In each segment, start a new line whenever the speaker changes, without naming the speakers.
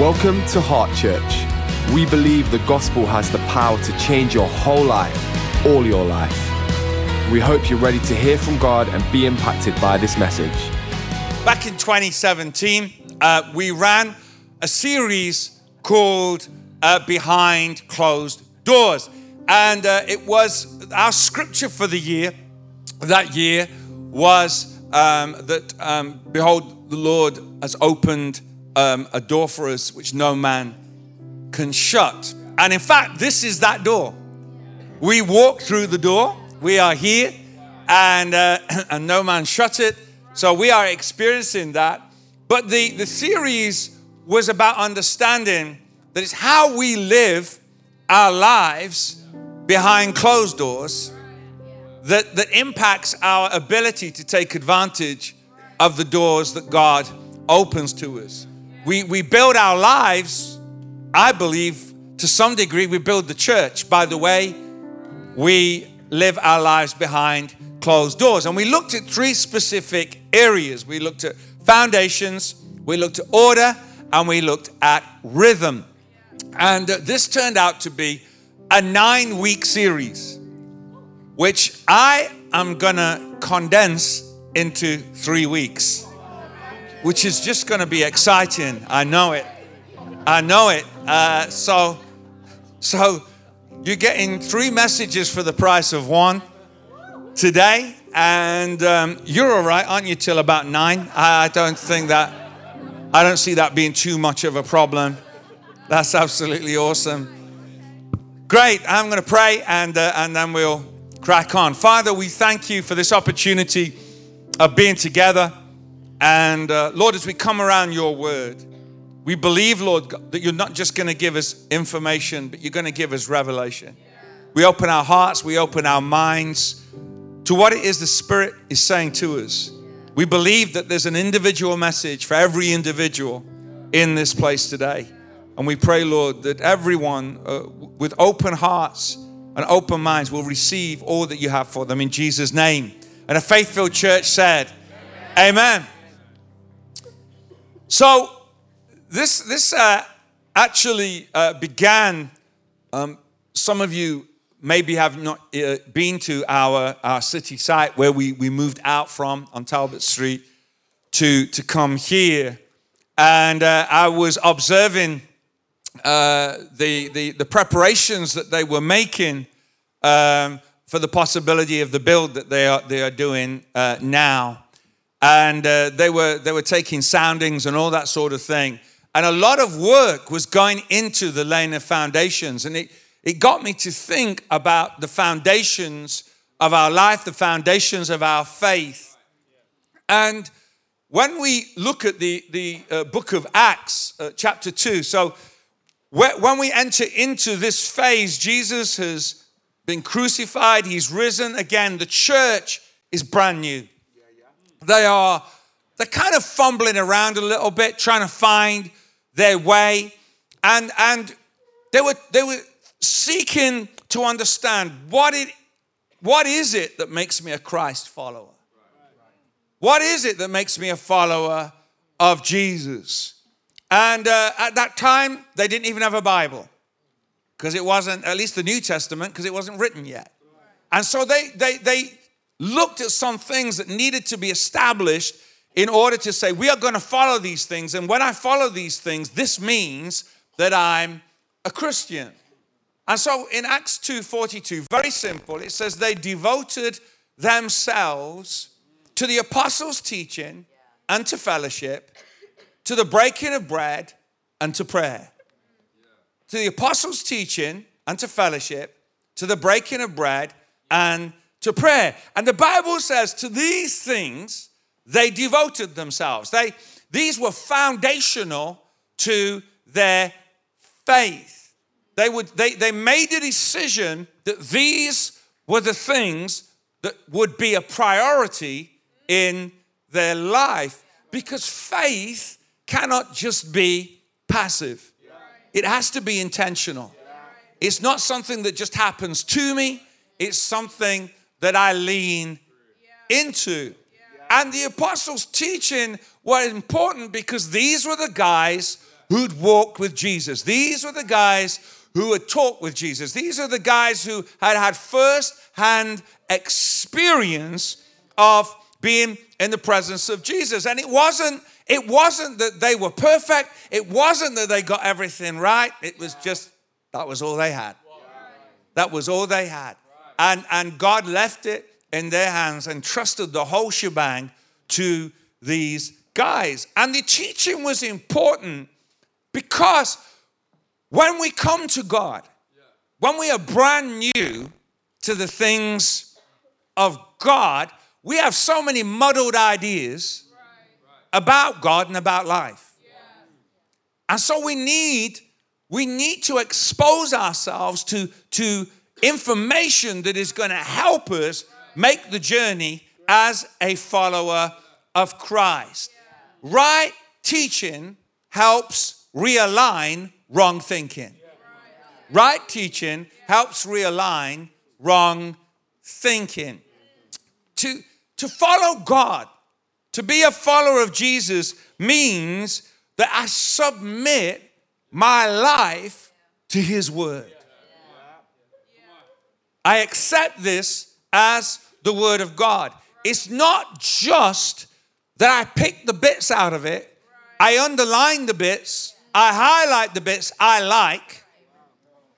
Welcome to Heart Church. We believe the gospel has the power to change your whole life, all your life. We hope you're ready to hear from God and be impacted by this message.
Back in 2017, uh, we ran a series called uh, Behind Closed Doors. And uh, it was our scripture for the year, that year, was um, that, um, behold, the Lord has opened um, a door for us which no man can shut. And in fact, this is that door. We walk through the door, we are here, and, uh, and no man shut it. So we are experiencing that. But the, the series was about understanding that it's how we live our lives behind closed doors that, that impacts our ability to take advantage of the doors that God opens to us. We, we build our lives, I believe, to some degree, we build the church by the way we live our lives behind closed doors. And we looked at three specific areas we looked at foundations, we looked at order, and we looked at rhythm. And uh, this turned out to be a nine week series, which I am gonna condense into three weeks which is just going to be exciting. I know it. I know it. Uh, so, so you're getting three messages for the price of one today, and um, you're all right, aren't you? Till about nine. I don't think that. I don't see that being too much of a problem. That's absolutely awesome. Great. I'm going to pray, and uh, and then we'll crack on. Father, we thank you for this opportunity of being together. And uh, Lord, as we come around your word, we believe, Lord, that you're not just going to give us information, but you're going to give us revelation. We open our hearts, we open our minds to what it is the Spirit is saying to us. We believe that there's an individual message for every individual in this place today. And we pray, Lord, that everyone uh, with open hearts and open minds will receive all that you have for them in Jesus' name. And a faith filled church said, Amen. Amen. So this this uh, actually uh, began. Um, some of you maybe have not uh, been to our our city site where we we moved out from on Talbot Street to to come here, and uh, I was observing uh, the, the the preparations that they were making. Um, for the possibility of the build that they are, they are doing uh, now and uh, they were they were taking soundings and all that sort of thing. And a lot of work was going into the laying of foundations. And it it got me to think about the foundations of our life the foundations of our faith. And when we look at the the uh, book of acts uh, chapter 2 so when we enter into this phase jesus has been crucified. He's risen again. The church is brand new they are they're kind of fumbling around a little bit, trying to find their way. And and they were they were seeking to understand what it what is it that makes me a Christ follower? What is it that makes me a follower of Jesus? And uh, at that time, they didn't even have a Bible because it wasn't, at least the New Testament, because it wasn't written yet. And so they, they, they, looked at some things that needed to be established in order to say, we are going to follow these things. And when I follow these things, this means that I'm a Christian. And so in Acts 2:42, very simple, it says they devoted themselves to the apostles' teaching and to fellowship, to the breaking of bread and to prayer. To the apostles' teaching and to fellowship, to the breaking of bread and to prayer. And the Bible says to these things they devoted themselves. They these were foundational to their faith. They would they, they made a decision that these were the things that would be a priority in their life because faith cannot just be passive. It has to be intentional. It's not something that just happens to me, it's something that I lean into. And the apostles' teaching were important because these were the guys who'd walked with Jesus. These were the guys who had talked with Jesus. These are the guys who had had first hand experience of being in the presence of Jesus. And it wasn't it wasn't that they were perfect. It wasn't that they got everything right. It was just that was all they had. That was all they had. And and God left it in their hands and trusted the whole shebang to these guys. And the teaching was important because when we come to God, when we are brand new to the things of God, we have so many muddled ideas about God and about life. And so we need we need to expose ourselves to, to information that is going to help us make the journey as a follower of Christ. Right teaching helps realign wrong thinking. Right teaching helps realign wrong thinking. To, to follow God, to be a follower of Jesus, means that I submit my life to His Word. I accept this as the Word of God. It's not just that I pick the bits out of it, I underline the bits, I highlight the bits I like,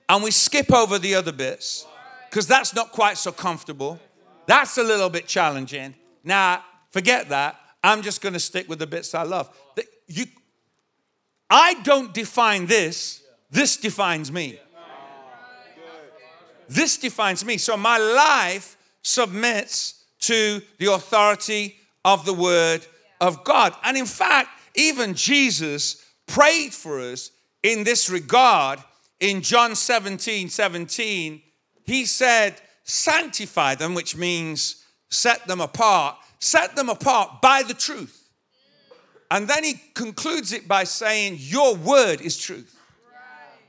and we skip over the other bits because that's not quite so comfortable. That's a little bit challenging. Now, forget that. I'm just going to stick with the bits I love. You, I don't define this, this defines me. This defines me. So my life submits to the authority of the Word of God. And in fact, even Jesus prayed for us in this regard in John 17 17. He said, Sanctify them, which means set them apart, set them apart by the truth. And then he concludes it by saying, Your word is truth.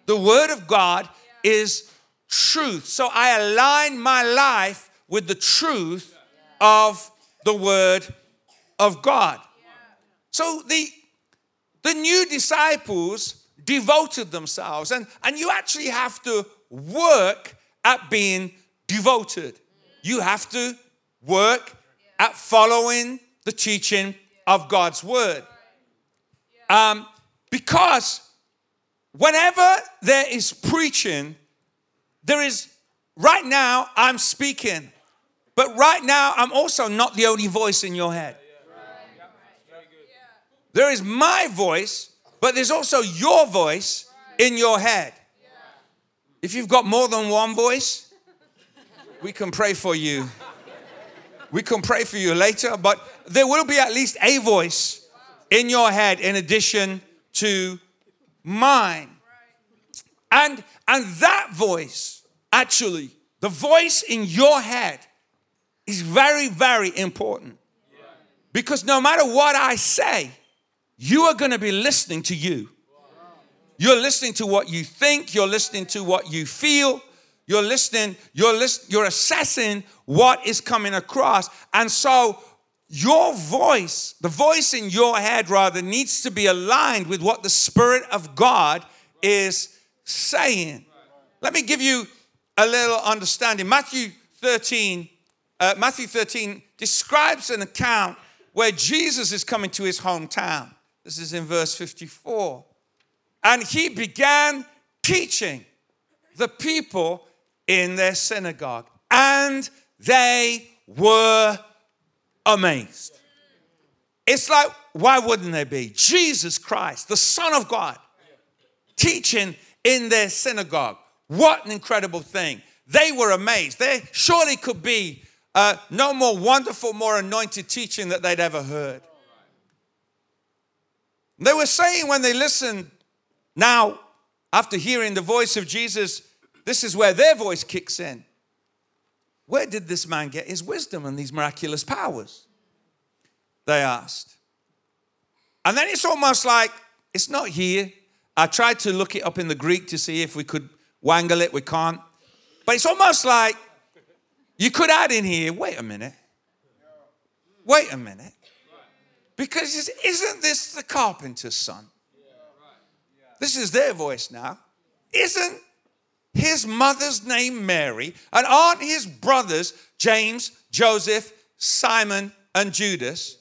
The word of God is truth. So I align my life with the truth of the word of God. So the the new disciples devoted themselves, and, and you actually have to work at being devoted. You have to work at following the teaching of God's word. Um, because whenever there is preaching, there is, right now, I'm speaking, but right now, I'm also not the only voice in your head. There is my voice, but there's also your voice in your head. If you've got more than one voice, we can pray for you. We can pray for you later, but there will be at least a voice in your head in addition to mine. And and that voice, actually, the voice in your head is very very important. Because no matter what I say, you are going to be listening to you. You're listening to what you think, you're listening to what you feel, you're listening, you're list, you're assessing what is coming across. And so your voice, the voice in your head rather needs to be aligned with what the spirit of God is saying. Let me give you a little understanding. Matthew 13 uh, Matthew 13 describes an account where Jesus is coming to his hometown. This is in verse 54. And he began teaching the people in their synagogue, and they were amazed. It's like, why wouldn't they be? Jesus Christ, the Son of God, teaching in their synagogue. What an incredible thing. They were amazed. There surely could be uh, no more wonderful, more anointed teaching that they'd ever heard. They were saying when they listened, now, after hearing the voice of Jesus, this is where their voice kicks in. Where did this man get his wisdom and these miraculous powers? They asked. And then it's almost like it's not here. I tried to look it up in the Greek to see if we could wangle it, we can't. But it's almost like you could add in here wait a minute. Wait a minute. Because isn't this the carpenter's son? this is their voice now. Isn't his mother's name Mary? And aren't his brothers James, Joseph, Simon, and Judas?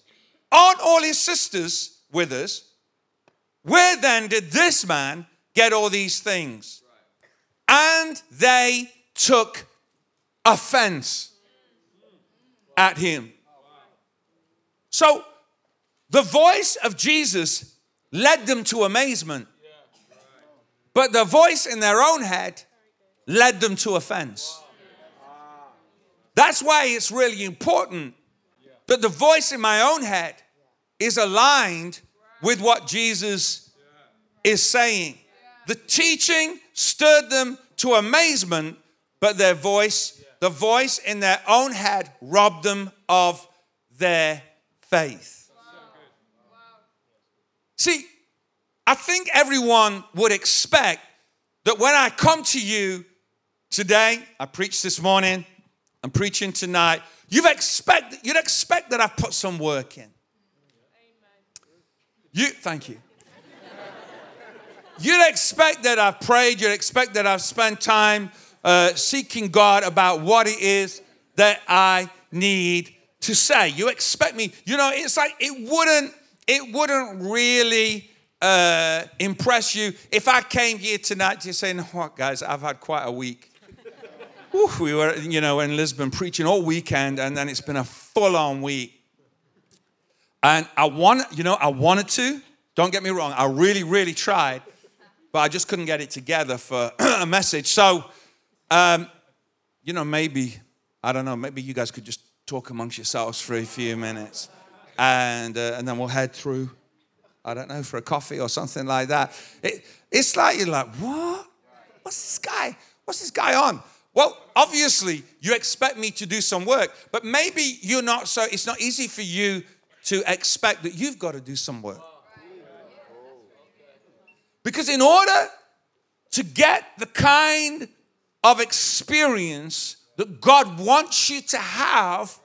Aren't all his sisters with us? Where then did this man get all these things? And they took offense at him. So the voice of Jesus led them to amazement, but the voice in their own head led them to offense. That's why it's really important that the voice in my own head is aligned with what Jesus is saying. The teaching stirred them to amazement, but their voice, the voice in their own head, robbed them of their faith. See, I think everyone would expect that when I come to you today, I preached this morning, I'm preaching tonight, you've expect, you'd expect that I've put some work in. You, thank you. You'd expect that I've prayed, you'd expect that I've spent time uh, seeking God about what it is that I need to say. You expect me, you know, it's like it wouldn't, it wouldn't really uh, impress you if I came here tonight to say, what, guys, I've had quite a week. Ooh, we were, you know, in Lisbon preaching all weekend, and then it's been a full on week. And I want, you know, I wanted to. Don't get me wrong. I really, really tried, but I just couldn't get it together for a message. So, um, you know, maybe I don't know. Maybe you guys could just talk amongst yourselves for a few minutes, and uh, and then we'll head through. I don't know for a coffee or something like that. It, it's like you're like, what? What's this guy? What's this guy on? Well, obviously, you expect me to do some work, but maybe you're not so, it's not easy for you to expect that you've got to do some work. Because in order to get the kind of experience that God wants you to have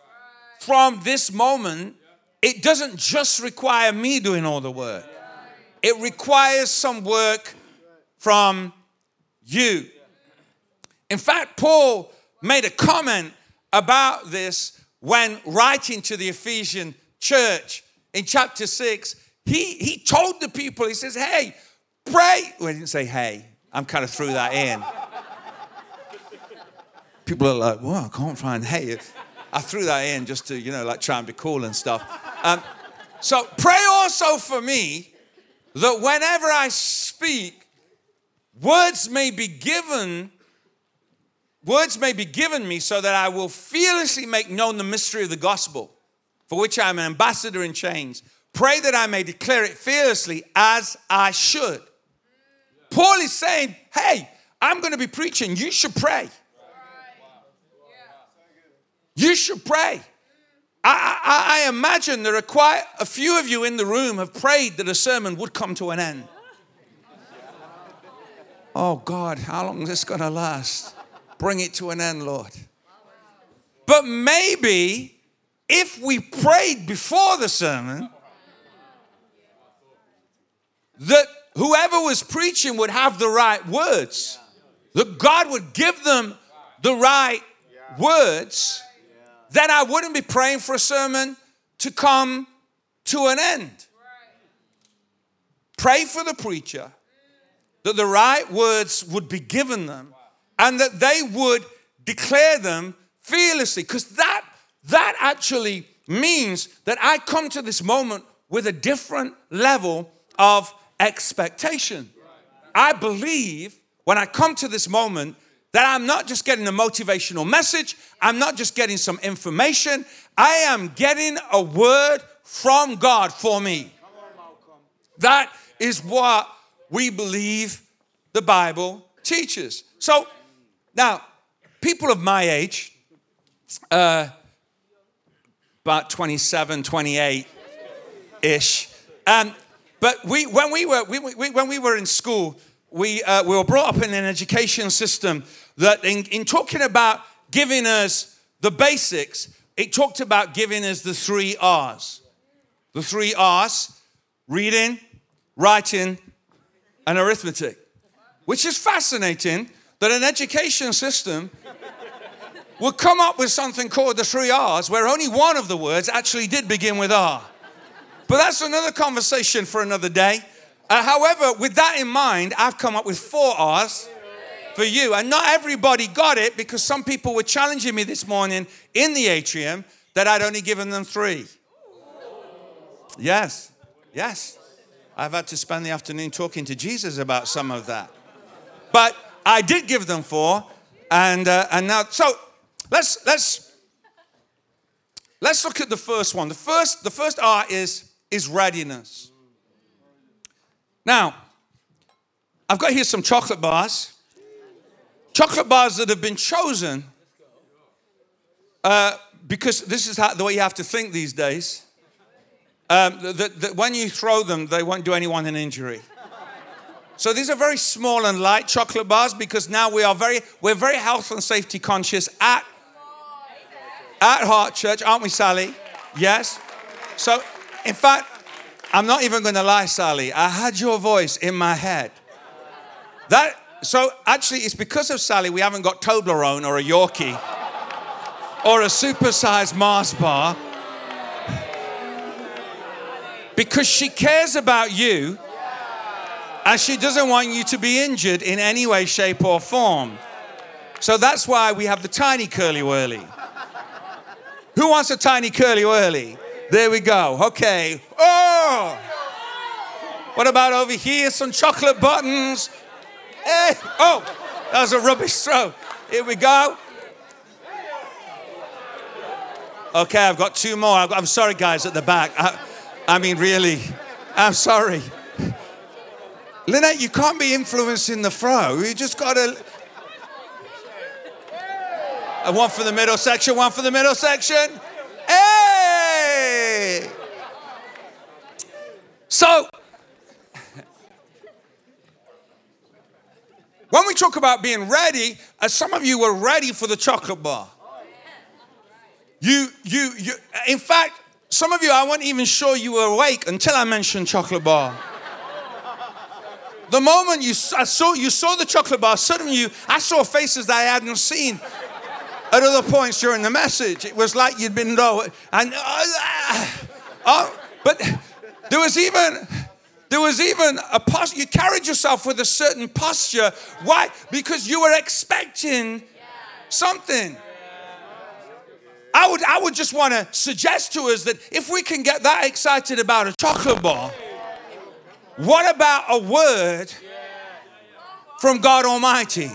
from this moment, it doesn't just require me doing all the work, it requires some work from you. In fact, Paul made a comment about this when writing to the Ephesian church in chapter 6. He, he told the people, he says, Hey, pray. He didn't say, Hey, I'm kind of threw that in. People are like, Well, I can't find hey. I threw that in just to, you know, like try and be cool and stuff. Um, so pray also for me that whenever I speak, words may be given words may be given me so that I will fearlessly make known the mystery of the gospel, for which I am an ambassador in chains. Pray that I may declare it fearlessly as I should. Paul is saying, hey, I'm going to be preaching. You should pray. You should pray. I, I, I, imagine there are quite a few of you in the room have prayed that a sermon would come to an end. Oh God, how long is this going to last? Bring it to an end, Lord. But maybe if we prayed before the sermon, that whoever was preaching would have the right words, that God would give them the right words. Then I wouldn't be praying for a sermon to come to an end. Pray for the preacher that the right words would be given them and that they would declare them fearlessly. Because that that actually means that I come to this moment with a different level of expectation. I believe when I come to this moment that I'm not just getting a motivational message, I'm not just getting some information, I am getting a word from God for me. That is what we believe the Bible teaches. So, now, people of my age, uh, about 27, 28 ish, um, but we, when, we were, we, we, when we were in school, we, uh, we were brought up in an education system that in, in talking about giving us the basics, it talked about giving us the three R's. The three R's reading, writing, and arithmetic, which is fascinating that an education system would come up with something called the three R's, where only one of the words actually did begin with R. But that's another conversation for another day. Uh, however, with that in mind, I've come up with four R's for you. And not everybody got it because some people were challenging me this morning in the atrium that I'd only given them three. Yes, yes. I've had to spend the afternoon talking to Jesus about some of that. But I did give them four, and uh, and now so let's let's let's look at the first one. The first the first R is is readiness. Now, I've got here some chocolate bars. Chocolate bars that have been chosen uh, because this is how, the way you have to think these days. Um, that, that when you throw them, they won't do anyone an injury. So these are very small and light chocolate bars because now we are very we're very health and safety conscious at at Heart Church, aren't we, Sally? Yes. So, in fact, I'm not even going to lie, Sally. I had your voice in my head. That so actually, it's because of Sally we haven't got Toblerone or a Yorkie or a supersized Mars bar because she cares about you and she doesn't want you to be injured in any way, shape, or form. So that's why we have the tiny Curly Wurly. Who wants a tiny Curly Wurly? There we go. Okay. Oh! What about over here? Some chocolate buttons. Hey! Oh! That was a rubbish throw. Here we go. Okay, I've got two more. I'm sorry, guys, at the back. I, I mean, really, I'm sorry. Lynette, you can't be influencing the throw. You just got to. One for the middle section, one for the middle section. So, when we talk about being ready, as uh, some of you were ready for the chocolate bar. You, you, you, in fact, some of you, I wasn't even sure you were awake until I mentioned chocolate bar. The moment you I saw you saw the chocolate bar, suddenly you I saw faces that I hadn't seen at other points during the message. It was like you'd been low, and uh, uh, but there was even there was even a posture. You carried yourself with a certain posture. Why? Because you were expecting something. I would, I would just want to suggest to us that if we can get that excited about a chocolate bar, what about a word from God Almighty?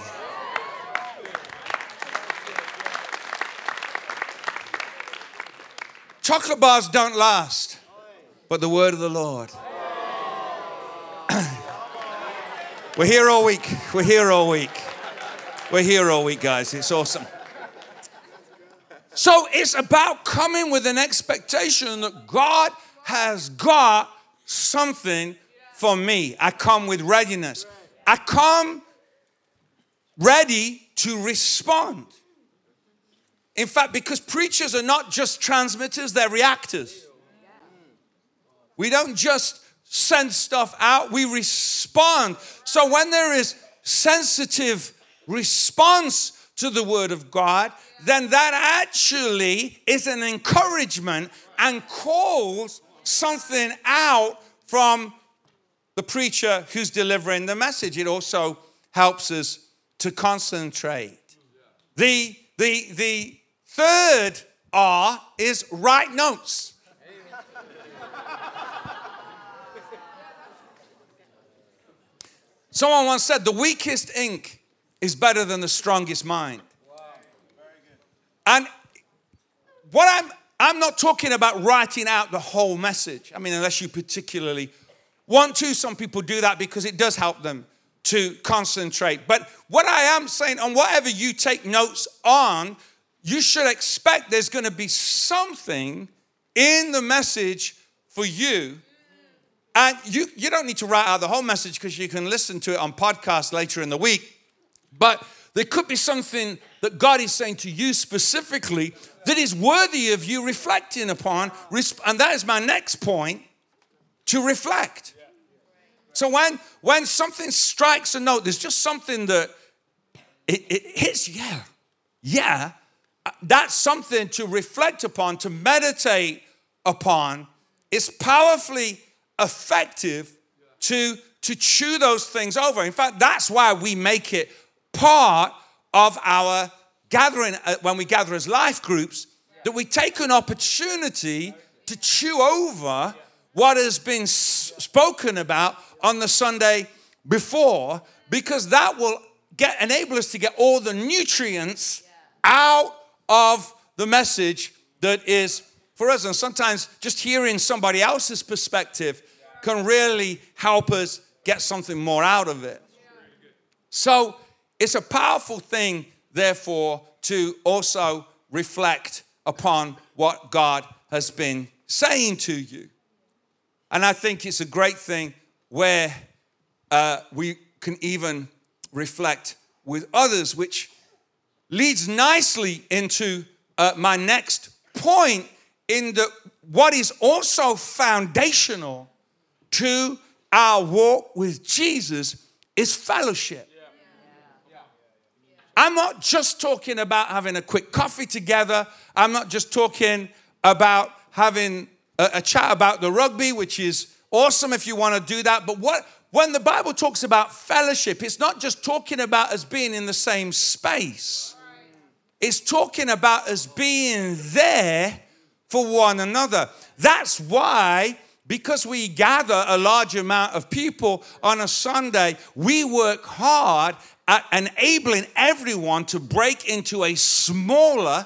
Chocolate bars don't last, but the word of the Lord. We're here all week. We're here all week. We're here all week, guys. It's awesome. So it's about coming with an expectation that God has got something for me. I come with readiness. I come ready to respond. In fact, because preachers are not just transmitters, they're reactors. We don't just send stuff out, we respond. So when there is sensitive response to the Word of God, then that actually is an encouragement and calls something out from the preacher who's delivering the message. It also helps us to concentrate. The, the, the third R is write notes. Someone once said the weakest ink is better than the strongest mind. And what I'm I'm not talking about writing out the whole message. I mean, unless you particularly want to, some people do that because it does help them to concentrate. But what I am saying, on whatever you take notes on, you should expect there's going to be something in the message for you. And you, you don't need to write out the whole message because you can listen to it on podcast later in the week. But there could be something that God is saying to you specifically that is worthy of you reflecting upon. And that is my next point to reflect. So when when something strikes a note, there's just something that it, it hits, yeah, yeah. Uh, that's something to reflect upon, to meditate upon. It's powerfully effective to, to chew those things over. In fact, that's why we make it part of our gathering uh, when we gather as life groups, that we take an opportunity to chew over what has been spoken about on the Sunday before, because that will get enable us to get all the nutrients out of the message that is for us. And sometimes just hearing somebody else's perspective can really help us get something more out of it. So it's a powerful thing, therefore, to also reflect upon what God has been saying to you. And I think it's a great thing where uh, we can even reflect with others, which leads nicely into uh, my next point in the what is also foundational to our walk with Jesus is fellowship. I'm not just talking about having a quick coffee together. I'm not just talking about having a, a chat about the rugby, which is awesome if you want to do that. But what when the Bible talks about fellowship, it's not just talking about us being in the same space. It's talking about us being there for one another. That's why because we gather a large amount of people on a Sunday, we work hard at enabling everyone to break into a smaller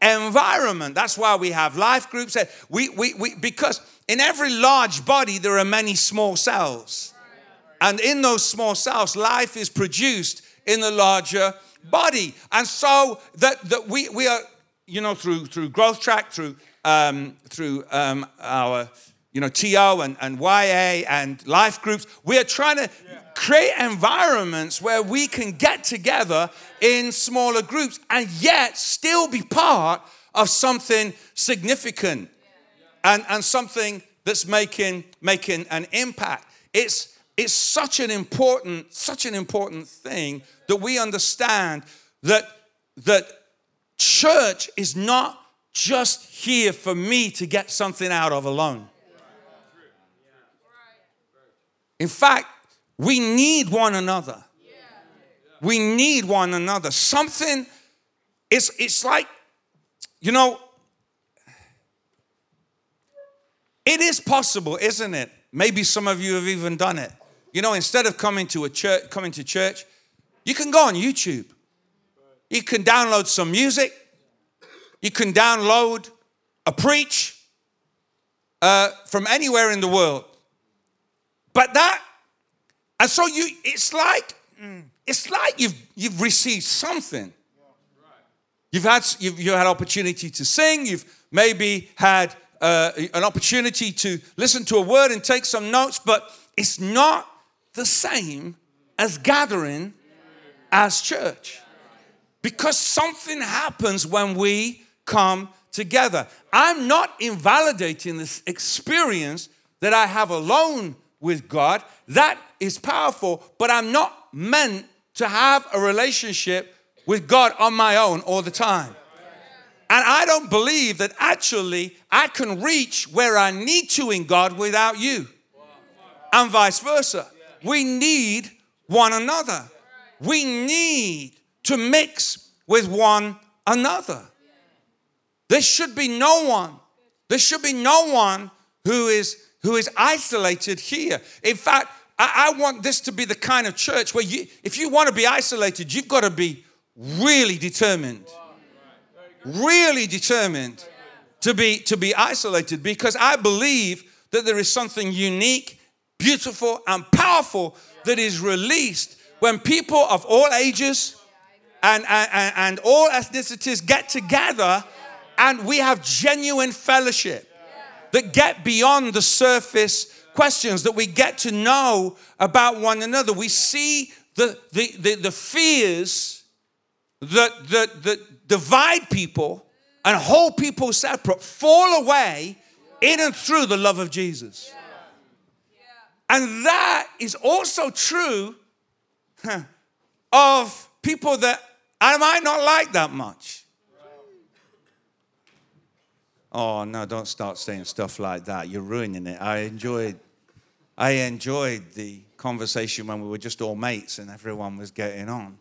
environment. That's why we have life groups. We, we, we, because in every large body, there are many small cells. And in those small cells, life is produced in the larger body. And so that, that we, we are, you know, through, through Growth Track, through, um, through um, our, you know, TO and, and YA and life groups, we are trying to create environments where we can get together in smaller groups and yet still be part of something significant and, and something that's making, making an impact. It's, it's such an important, such an important thing that we understand that, that church is not just here for me to get something out of alone. In fact, we need one another. We need one another. Something, it's, it's like, you know, it is possible, isn't it? Maybe some of you have even done it. You know, instead of coming to a church, coming to church, you can go on YouTube. You can download some music. You can download a preach uh, from anywhere in the world. But that, and so you, it's like, it's like you've you've received something. You've had you've, you had opportunity to sing. You've maybe had uh, an opportunity to listen to a word and take some notes, but it's not the same as gathering as church. Because something happens when we come together. I'm not invalidating this experience that I have alone with God. That is powerful, but I'm not meant to have a relationship with God on my own all the time. And I don't believe that actually I can reach where I need to in God without you, and vice versa. We need one another. We need to mix with one another. There should be no one, there should be no one who is who is isolated here. In fact, I, I want this to be the kind of church where you, if you want to be isolated, you've got to be really determined. Really determined to be to be isolated because I believe that there is something unique, beautiful, and powerful that is released when people of all ages and, and, and all ethnicities get together and we have genuine fellowship that get beyond the surface questions, that we get to know about one another. We see the, the, the, the fears that, that, that divide people and hold people separate fall away in and through the love of Jesus. And that is also true of people that I might not like that much. Oh no, don't start saying stuff like that. You're ruining it. I enjoyed I enjoyed the conversation when we were just all mates and everyone was getting on.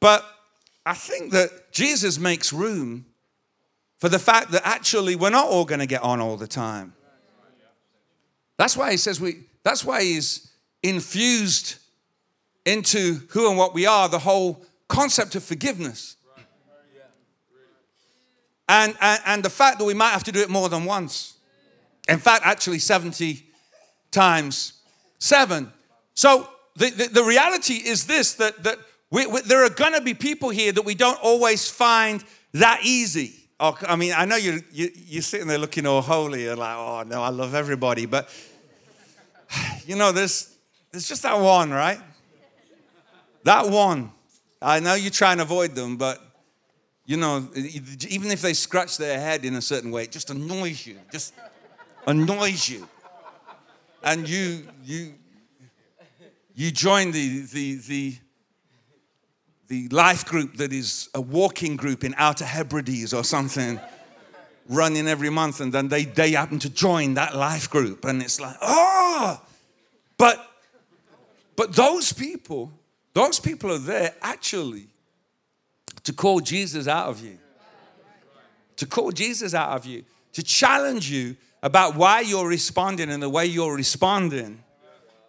But I think that Jesus makes room for the fact that actually we're not all going to get on all the time. That's why he says we that's why he's infused into who and what we are the whole concept of forgiveness. And, and, and the fact that we might have to do it more than once. In fact, actually, 70 times seven. So the, the, the reality is this that, that we, we, there are going to be people here that we don't always find that easy. Oh, I mean, I know you're, you, you're sitting there looking all holy and like, oh no, I love everybody. But, you know, there's, there's just that one, right? That one. I know you try and avoid them, but you know, even if they scratch their head in a certain way, it just annoys you. Just annoys you. And you you you join the the the the life group that is a walking group in Outer Hebrides or something, running every month, and then they, they happen to join that life group, and it's like, oh, but but those people those people are there actually to call Jesus out of you. To call Jesus out of you. To challenge you about why you're responding and the way you're responding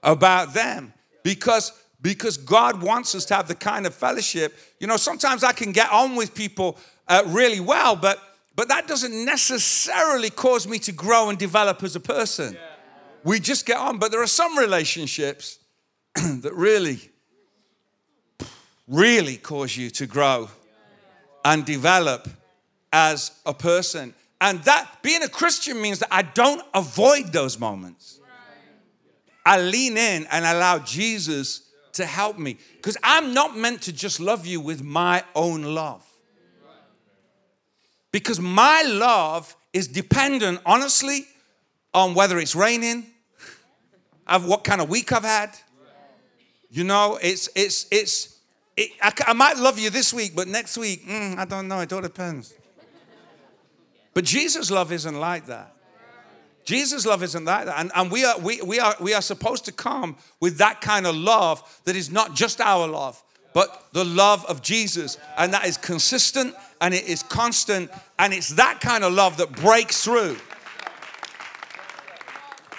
about them. Because because God wants us to have the kind of fellowship. You know, sometimes I can get on with people uh, really well, but but that doesn't necessarily cause me to grow and develop as a person. We just get on, but there are some relationships that really really cause you to grow and develop as a person. And that being a Christian means that I don't avoid those moments. I lean in and allow Jesus to help me because I'm not meant to just love you with my own love. Because my love is dependent, honestly, on whether it's raining, of what kind of week I've had. You know, it's it's it's it, I, I, might love you this week, but next week, mm, I don't know. It all depends. But Jesus' love isn't like that. Jesus' love isn't like that. And, and we, are, we, we, are, we are supposed to come with that kind of love that is not just our love, but the love of Jesus. And that is consistent and it is constant. And it's that kind of love that breaks through.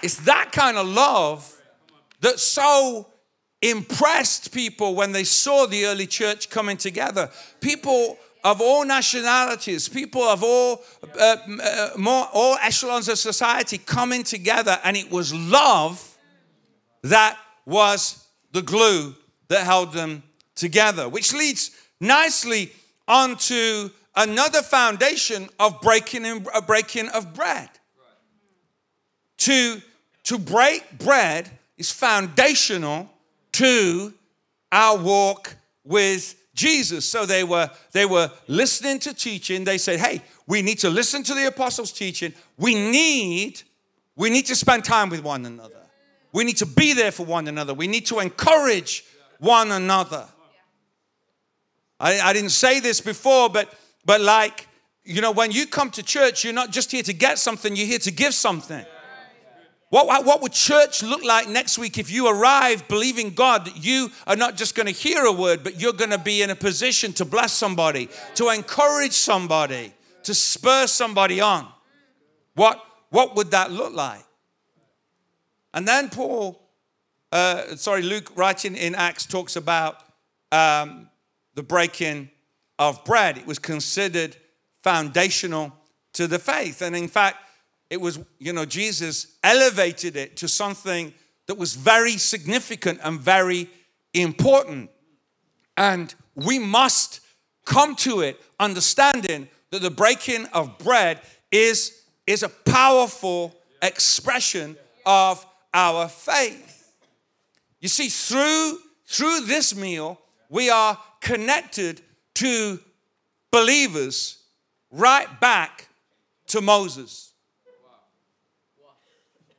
It's that kind of love that so impressed people when they saw the early church coming together. People of all nationalities, people of all uh, uh, more all echelons of society coming together, and it was love that was the glue that held them together. Which leads nicely onto another foundation of breaking and uh, breaking of bread. To to break bread is foundational to our walk with Jesus. So they were they were listening to teaching. They said, "Hey, we need to listen to the apostles' teaching. We need we need to spend time with one another. We need to be there for one another. We need to encourage one another." I, I didn't say this before, but but like you know, when you come to church, you're not just here to get something; you're here to give something. What, what would church look like next week if you arrive believing God that you are not just going to hear a word, but you're going to be in a position to bless somebody, to encourage somebody, to spur somebody on? What, what would that look like? And then Paul, uh, sorry, Luke, writing in Acts, talks about um, the breaking of bread. It was considered foundational to the faith. And in fact, it was, you know, Jesus elevated it to something that was very significant and very important. And we must come to it understanding that the breaking of bread is, is a powerful expression of our faith. You see, through, through this meal, we are connected to believers right back to Moses.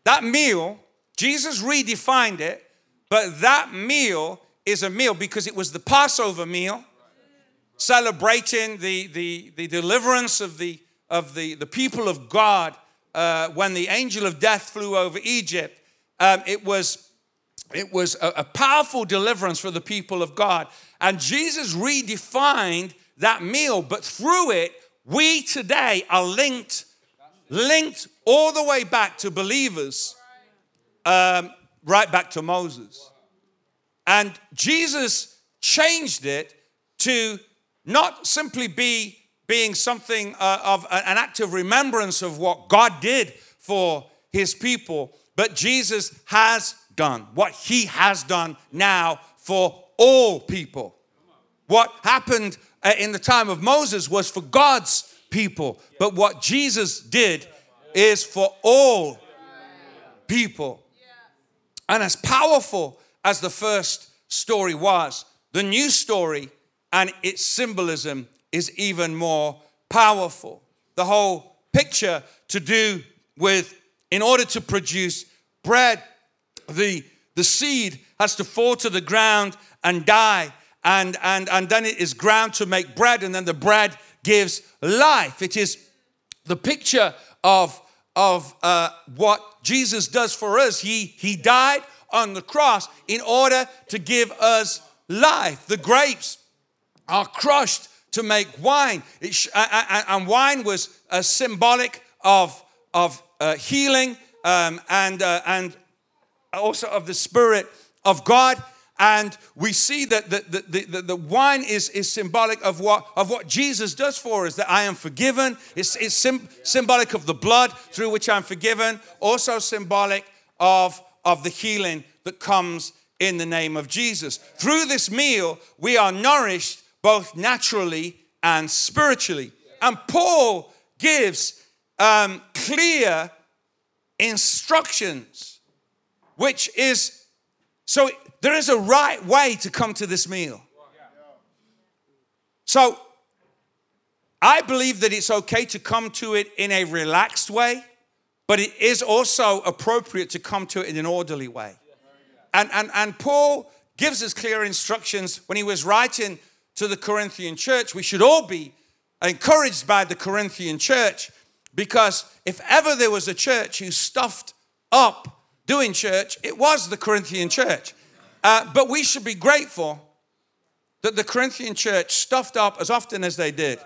That meal Jesus redefined it, but that meal is a meal because it was the Passover meal, celebrating the, the, the deliverance of the, of the, the people of God uh, when the angel of death flew over Egypt. Um, it was, it was a, a powerful deliverance for the people of God. And Jesus redefined that meal, but through it, we today are linked, linked all the way back to believers, um, right back to Moses. And Jesus changed it to not simply be being something uh, of an act of remembrance of what God did for his people, but Jesus has done what he has done now for all people. What happened uh, in the time of Moses was for God's people, but what Jesus did is for all people. And as powerful as the first story was, the new story and its symbolism is even more powerful. The whole picture to do with, in order to produce bread, the, the seed has to fall to the ground and die and, and, and then it is ground to make bread, and then the bread gives life. It is the picture of, of uh, what Jesus does for us. He, he died on the cross in order to give us life. The grapes are crushed to make wine, sh- and wine was a symbolic of, of uh, healing um, and, uh, and also of the Spirit of God and we see that the, the, the, the, wine is, is symbolic of what, of what Jesus does for us, that I am forgiven. It's, it's sim, symbolic of the blood through which I'm forgiven, also symbolic of, of the healing that comes in the name of Jesus. Through this meal, we are nourished both naturally and spiritually. And Paul gives um, clear instructions, which is so there is a right way to come to this meal. So I believe that it's okay to come to it in a relaxed way, but it is also appropriate to come to it in an orderly way. And, and, and Paul gives us clear instructions when he was writing to the Corinthian church. We should all be encouraged by the Corinthian church because if ever there was a church who stuffed up doing church, it was the Corinthian church. Uh, but we should be grateful that the Corinthian church stuffed up as often as they did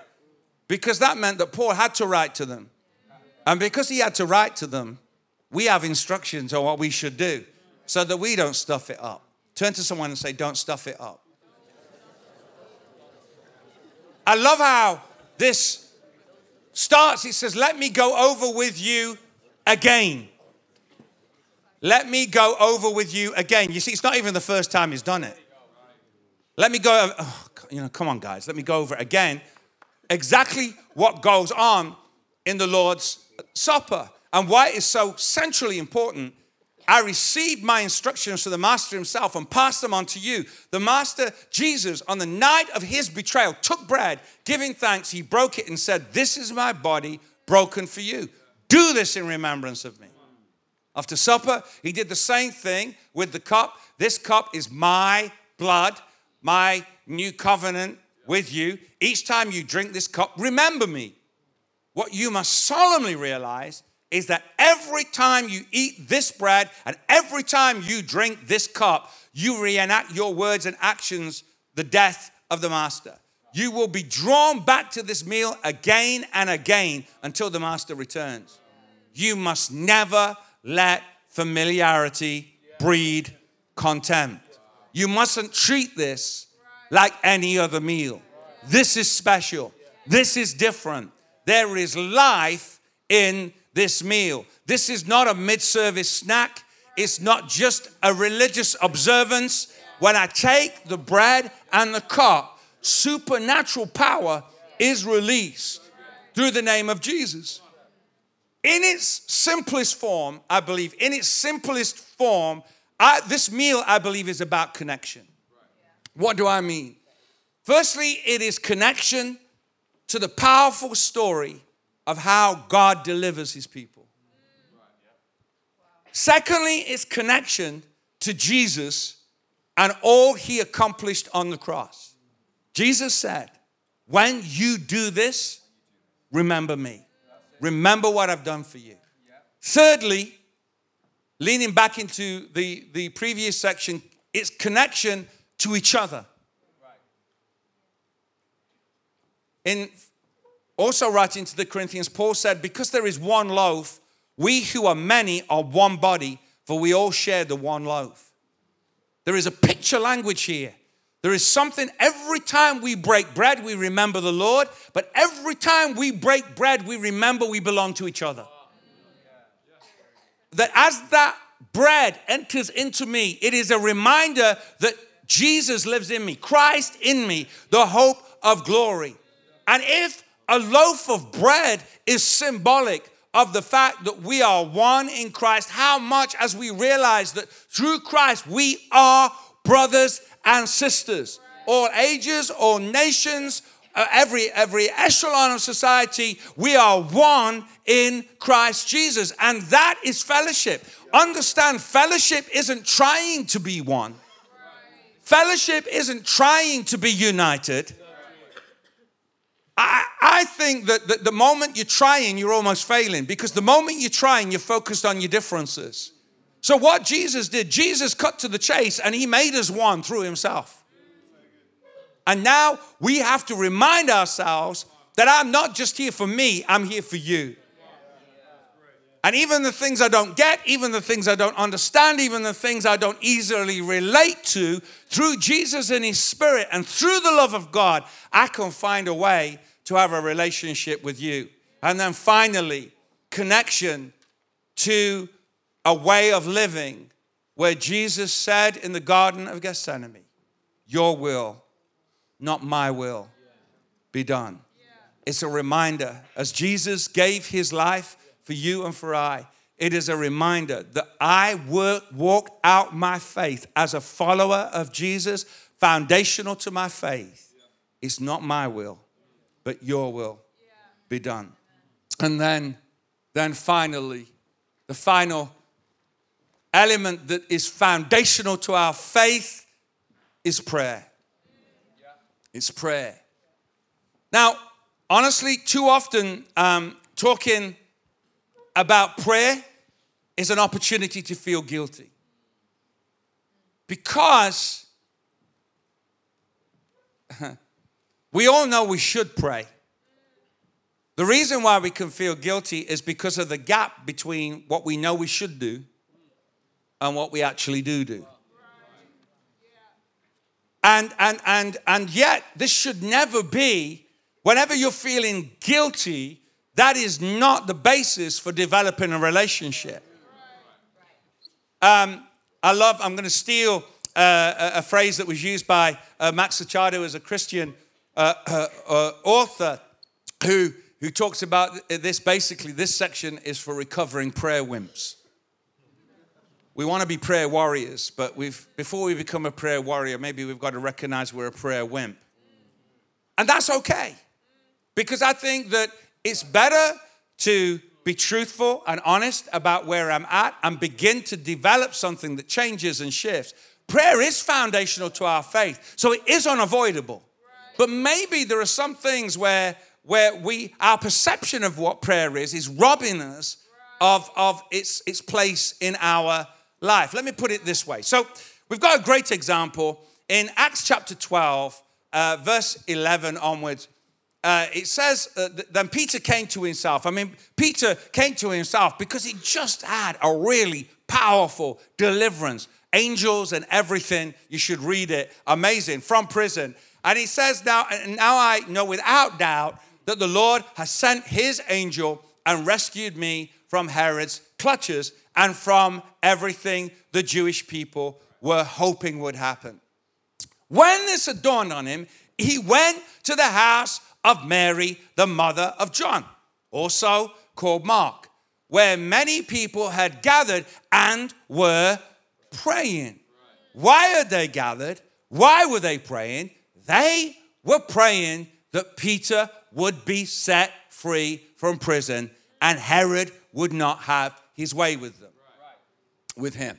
because that meant that Paul had to write to them. And because he had to write to them, we have instructions on what we should do so that we don't stuff it up. Turn to someone and say, Don't stuff it up. I love how this starts. It says, Let me go over with you again. Let me go over with you again. You see, it's not even the first time he's done it. Let me go, oh, you know, come on, guys, let me go over again. Exactly what goes on in the Lord's Supper and why it's so centrally important. I received my instructions from the Master himself and passed them on to you. The Master, Jesus, on the night of his betrayal, took bread, giving thanks, he broke it and said, This is my body broken for you. Do this in remembrance of me. After supper, he did the same thing with the cup. This cup is my blood, my new covenant with you. Each time you drink this cup, remember me. What you must solemnly realize is that every time you eat this bread and every time you drink this cup, you reenact your words and actions the death of the master. You will be drawn back to this meal again and again until the master returns. You must never let familiarity breed contempt. You mustn't treat this like any other meal. This is special. This is different. There is life in this meal. This is not a mid service snack. It's not just a religious observance. When I take the bread and the cup, supernatural power is released through the name of Jesus in its simplest form, I believe, in its simplest form, I, this meal, I believe, is about connection. What do I mean? Firstly, it is connection to the powerful story of how God delivers his people. Secondly, its connection to Jesus and all he accomplished on the cross. Jesus said, When you do this, remember me. Remember what I've done for you. Thirdly, leaning back into the, the previous section, its connection to each other. In also writing to the Corinthians, Paul said, Because there is one loaf, we who are many are one body, for we all share the one loaf. There is a picture language here. There is something every time we break bread, we remember the Lord, but every time we break bread, we remember we belong to each other. That as that bread enters into me, it is a reminder that Jesus lives in me, Christ in me, the hope of glory. And if a loaf of bread is symbolic of the fact that we are one in Christ, how much as we realize that through Christ we are brothers and sisters, all ages, all nations, uh, every every echelon of society, we are one in Christ Jesus, and that is fellowship. Understand, fellowship isn't trying to be one. Fellowship isn't trying to be united. I, I think that the, the moment you're trying, you're almost failing because the moment you're trying, you're focused on your differences. So, what Jesus did, Jesus cut to the chase and he made us one through himself. And now we have to remind ourselves that I'm not just here for me, I'm here for you. And even the things I don't get, even the things I don't understand, even the things I don't easily relate to, through Jesus and His Spirit and through the love of God, I can find a way to have a relationship with you. And then finally, connection to a way of living where Jesus said in the Garden of Gethsemane, Your will, not my will, be done. It's a reminder as Jesus gave his life for you and for I, it is a reminder that I work, walk out my faith as a follower of Jesus, foundational to my faith. It's not my will, but your will be done. And then, then finally, the final element that is foundational to our faith is prayer. It's prayer. Now, honestly, too often um, talking about prayer is an opportunity to feel guilty. Because We all know we should pray. The reason why we can feel guilty is because of the gap between what we know we should do and what we actually do do. And, and, and, and yet, this should never be, whenever you're feeling guilty, that is not the basis for developing a relationship. Um, I love, I'm going to steal uh, a, a, phrase that was used by uh, Max Lucado as a Christian uh, uh, uh, author who, who talks about this basically, this section is for recovering prayer wimps. We want to be prayer warriors, but we've, before we become a prayer warrior, maybe we've got to recognize we're a prayer wimp. And that's okay, because I think that it's better to be truthful and honest about where I'm at and begin to develop something that changes and shifts. Prayer is foundational to our faith, so it is unavoidable. But maybe there are some things where where we our perception of what prayer is is robbing us of, of its, its place in our life. Let me put it this way. So we've got a great example in Acts chapter 12, uh, verse 11 onwards. Uh, it says, uh, then Peter came to himself. I mean, Peter came to himself because he just had a really powerful deliverance. Angels and everything, you should read it. Amazing. From prison. And he says, Now, now I know without doubt that the Lord has sent his angel and rescued me from Herod's clutches and from everything the Jewish people were hoping would happen. When this had dawned on him, he went to the house of Mary, the mother of John, also called Mark, where many people had gathered and were praying. Why had they gathered? Why were they praying? They were praying that Peter would be set free from prison and Herod would not have his way with them. With him.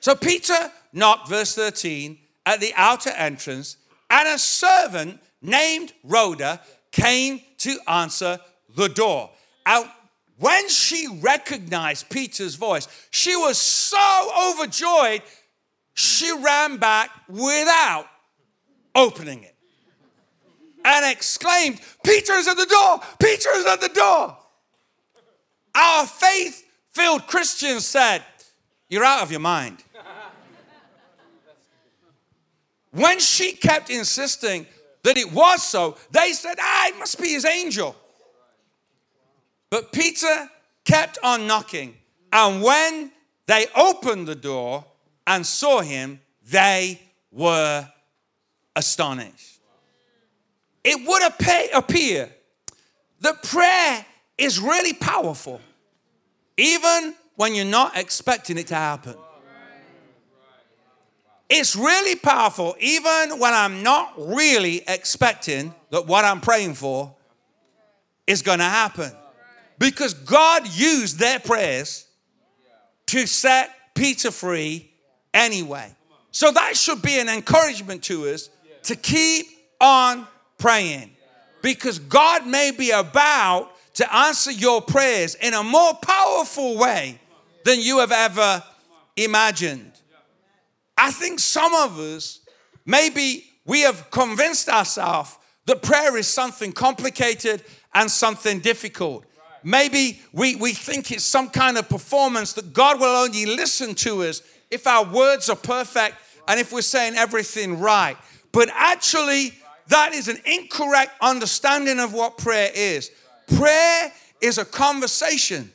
So Peter knocked, verse 13, at the outer entrance, and a servant named Rhoda came to answer the door. And when she recognized Peter's voice, she was so overjoyed, she ran back without opening it and exclaimed, Peter is at the door! Peter is at the door! Our faith filled Christians said, You're out of your mind. When she kept insisting that it was so, they said, Ah, it must be his angel. But Peter kept on knocking, and when they opened the door and saw him, they were astonished. It would appear that prayer is really powerful, even when you're not expecting it to happen. It's really powerful, even when I'm not really expecting that what I'm praying for is going to happen. Because God used their prayers to set Peter free anyway. So that should be an encouragement to us to keep on praying. Because God may be about to answer your prayers in a more powerful way than you have ever imagined. I think some of us, maybe we have convinced ourselves that prayer is something complicated and something difficult. Maybe we, we think it's some kind of performance that God will only listen to us if our words are perfect and if we're saying everything right. But actually, that is an incorrect understanding of what prayer is. Prayer is a conversation,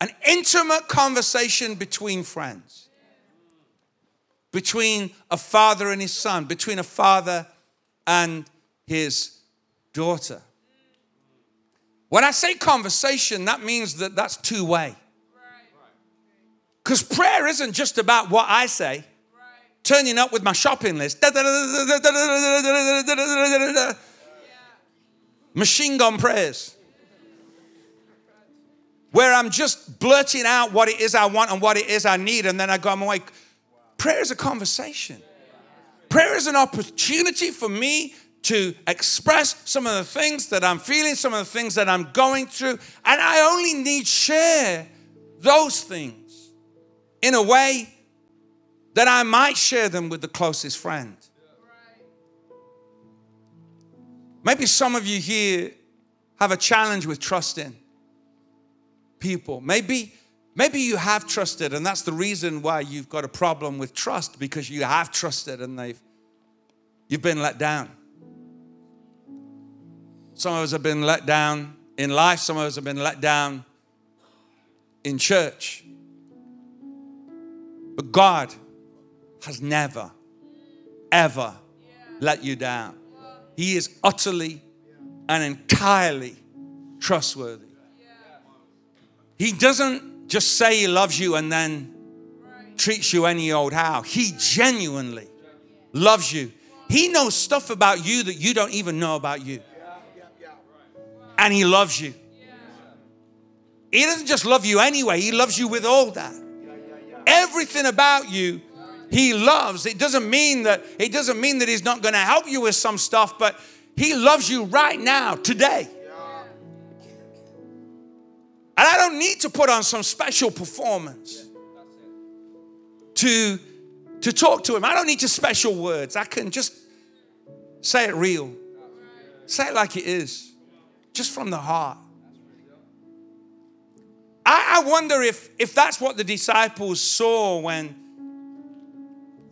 an intimate conversation between friends between a father and his son, between a father and his daughter. When I say conversation, that means that that's two way. Because prayer isn't just about what I say, turning up with my shopping list. Machine gun prayers. Where I'm just blurting out what it is I want and what it is I need, and then I go, I'm like, Prayer is a conversation. Prayer is an opportunity for me to express some of the things that I'm feeling, some of the things that I'm going through, and I only need share those things in a way that I might share them with the closest friend. Maybe some of you here have a challenge with trusting people. Maybe Maybe you have trusted, and that's the reason why you've got a problem with trust because you have trusted and they've you've been let down. Some of us have been let down in life, some of us have been let down in church. But God has never, ever let you down. He is utterly and entirely trustworthy. He doesn't just say he loves you and then treats you any old how. He genuinely loves you. He knows stuff about you that you don't even know about you. And he loves you. He doesn't just love you anyway, he loves you with all that. Everything about you he loves. It doesn't mean that it doesn't mean that he's not going to help you with some stuff, but he loves you right now, today. And I don't need to put on some special performance to, to talk to him. I don't need to special words. I can just say it real. Say it like it is, just from the heart. I, I wonder if, if that's what the disciples saw when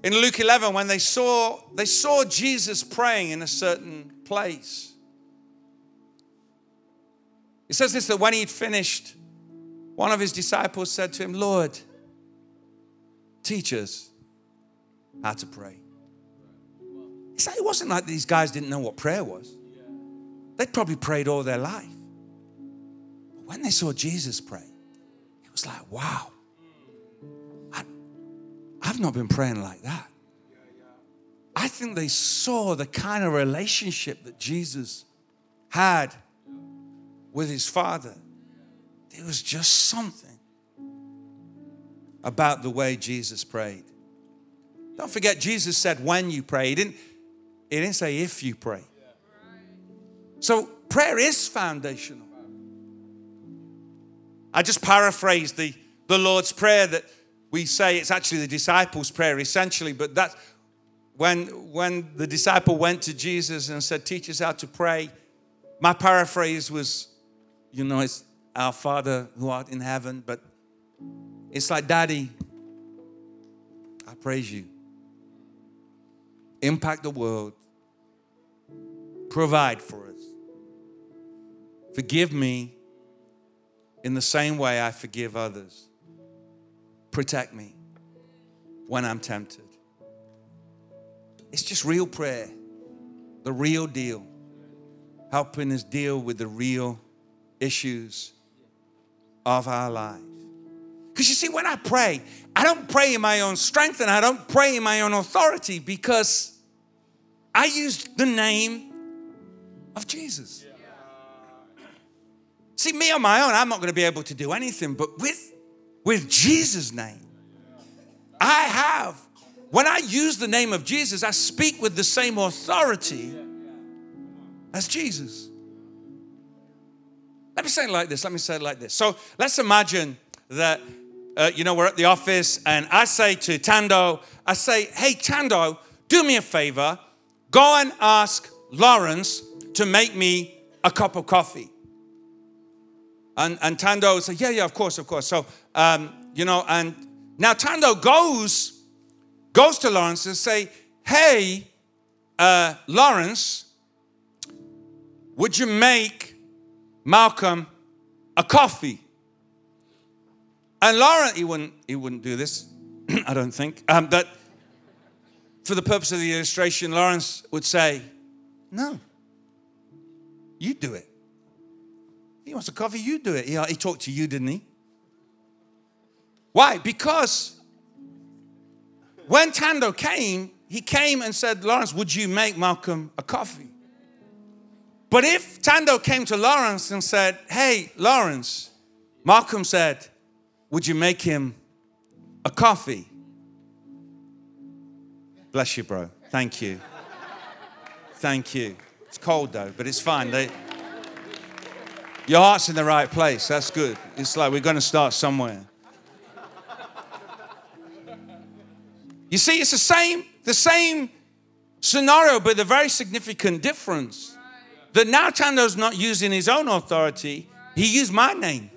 in Luke 11 when they saw they saw Jesus praying in a certain place. It says this that when he'd finished, one of his disciples said to him, Lord, teach us how to pray. It wasn't like these guys didn't know what prayer was. They'd probably prayed all their life. But when they saw Jesus pray, it was like, wow, I, I've not been praying like that. I think they saw the kind of relationship that Jesus had with his Father. There was just something about the way Jesus prayed. Don't forget, Jesus said when you pray. He didn't, he didn't say if you pray. So prayer is foundational. I just paraphrased the, the Lord's Prayer that we say it's actually the disciples' prayer essentially, but that's when, when the disciple went to Jesus and said, Teach us how to pray, my paraphrase was, you know, it's our Father who art in heaven, but it's like, Daddy, I praise you. Impact the world, provide for us, forgive me in the same way I forgive others. Protect me when I'm tempted. It's just real prayer, the real deal, helping us deal with the real issues of our life. Because you see, when I pray, I don't pray in my own strength and I don't pray in my own authority because I use the name of Jesus. See, me on my own, I'm not going to be able to do anything, but with, with Jesus' name, I have when I use the name of Jesus, I speak with the same authority as Jesus. Let me say it like this. Let me say it like this. So let's imagine that, uh, you know, we're at the office and I say to Tando, I say, hey, Tando, do me a favor. Go and ask Lawrence to make me a cup of coffee. And, and Tando said, yeah, yeah, of course, of course. So, um, you know, and now Tando goes goes to Lawrence and say, hey, uh, Lawrence, would you make Malcolm a coffee? And Lawrence, he wouldn't, he wouldn't do this, I don't think. Um, but for the purpose of the illustration, Lawrence would say, no, you do it. He wants a coffee, you do it. He, he talked to you, didn't he? Why? Because when Tando came, he came and said, Lawrence, would you make Malcolm a coffee? But if Tando came to Lawrence and said, Hey, Lawrence, Malcolm said, Would you make him a coffee? Bless you, bro. Thank you. Thank you. It's cold though, but it's fine. They, your heart's in the right place. That's good. It's like we're going to start somewhere. You see, it's the same, the same scenario, but the very significant difference. That Tando's not using his own authority, he used my name.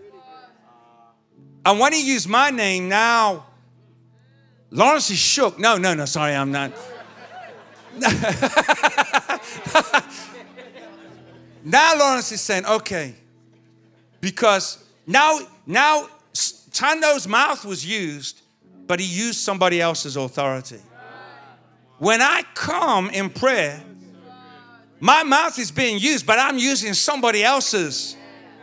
And when he used my name, now Lawrence is shook. No, no, no, sorry, I'm not. now Lawrence is saying, okay, because now, now Tando's mouth was used but he used somebody else's authority. When I come in prayer, my mouth is being used, but I'm using somebody else's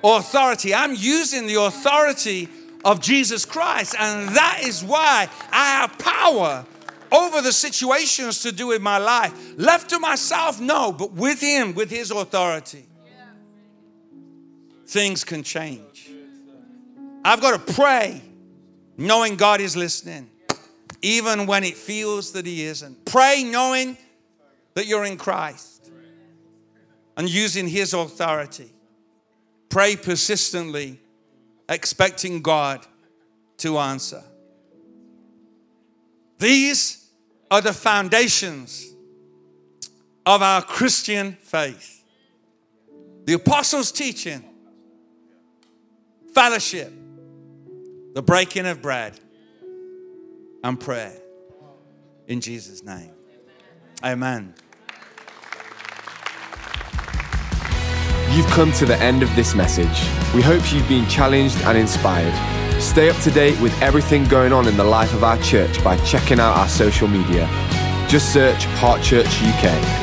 authority. I'm using the authority of Jesus Christ, and that is why I have power over the situations to do in my life. Left to myself, no, but with Him, with His authority, things can change. I've got to pray knowing God is listening, even when it feels that He isn't. Pray knowing that you're in Christ and using His authority. Pray persistently, expecting God to answer. These are the foundations of our Christian faith. The apostles' teaching, fellowship, the breaking of bread, and prayer. In Jesus' name. Amen.
You've come to the end of this message. We hope you've been challenged and inspired. Stay up to date with everything going on in the life of our church by checking out our social media. Just search Heart Church UK.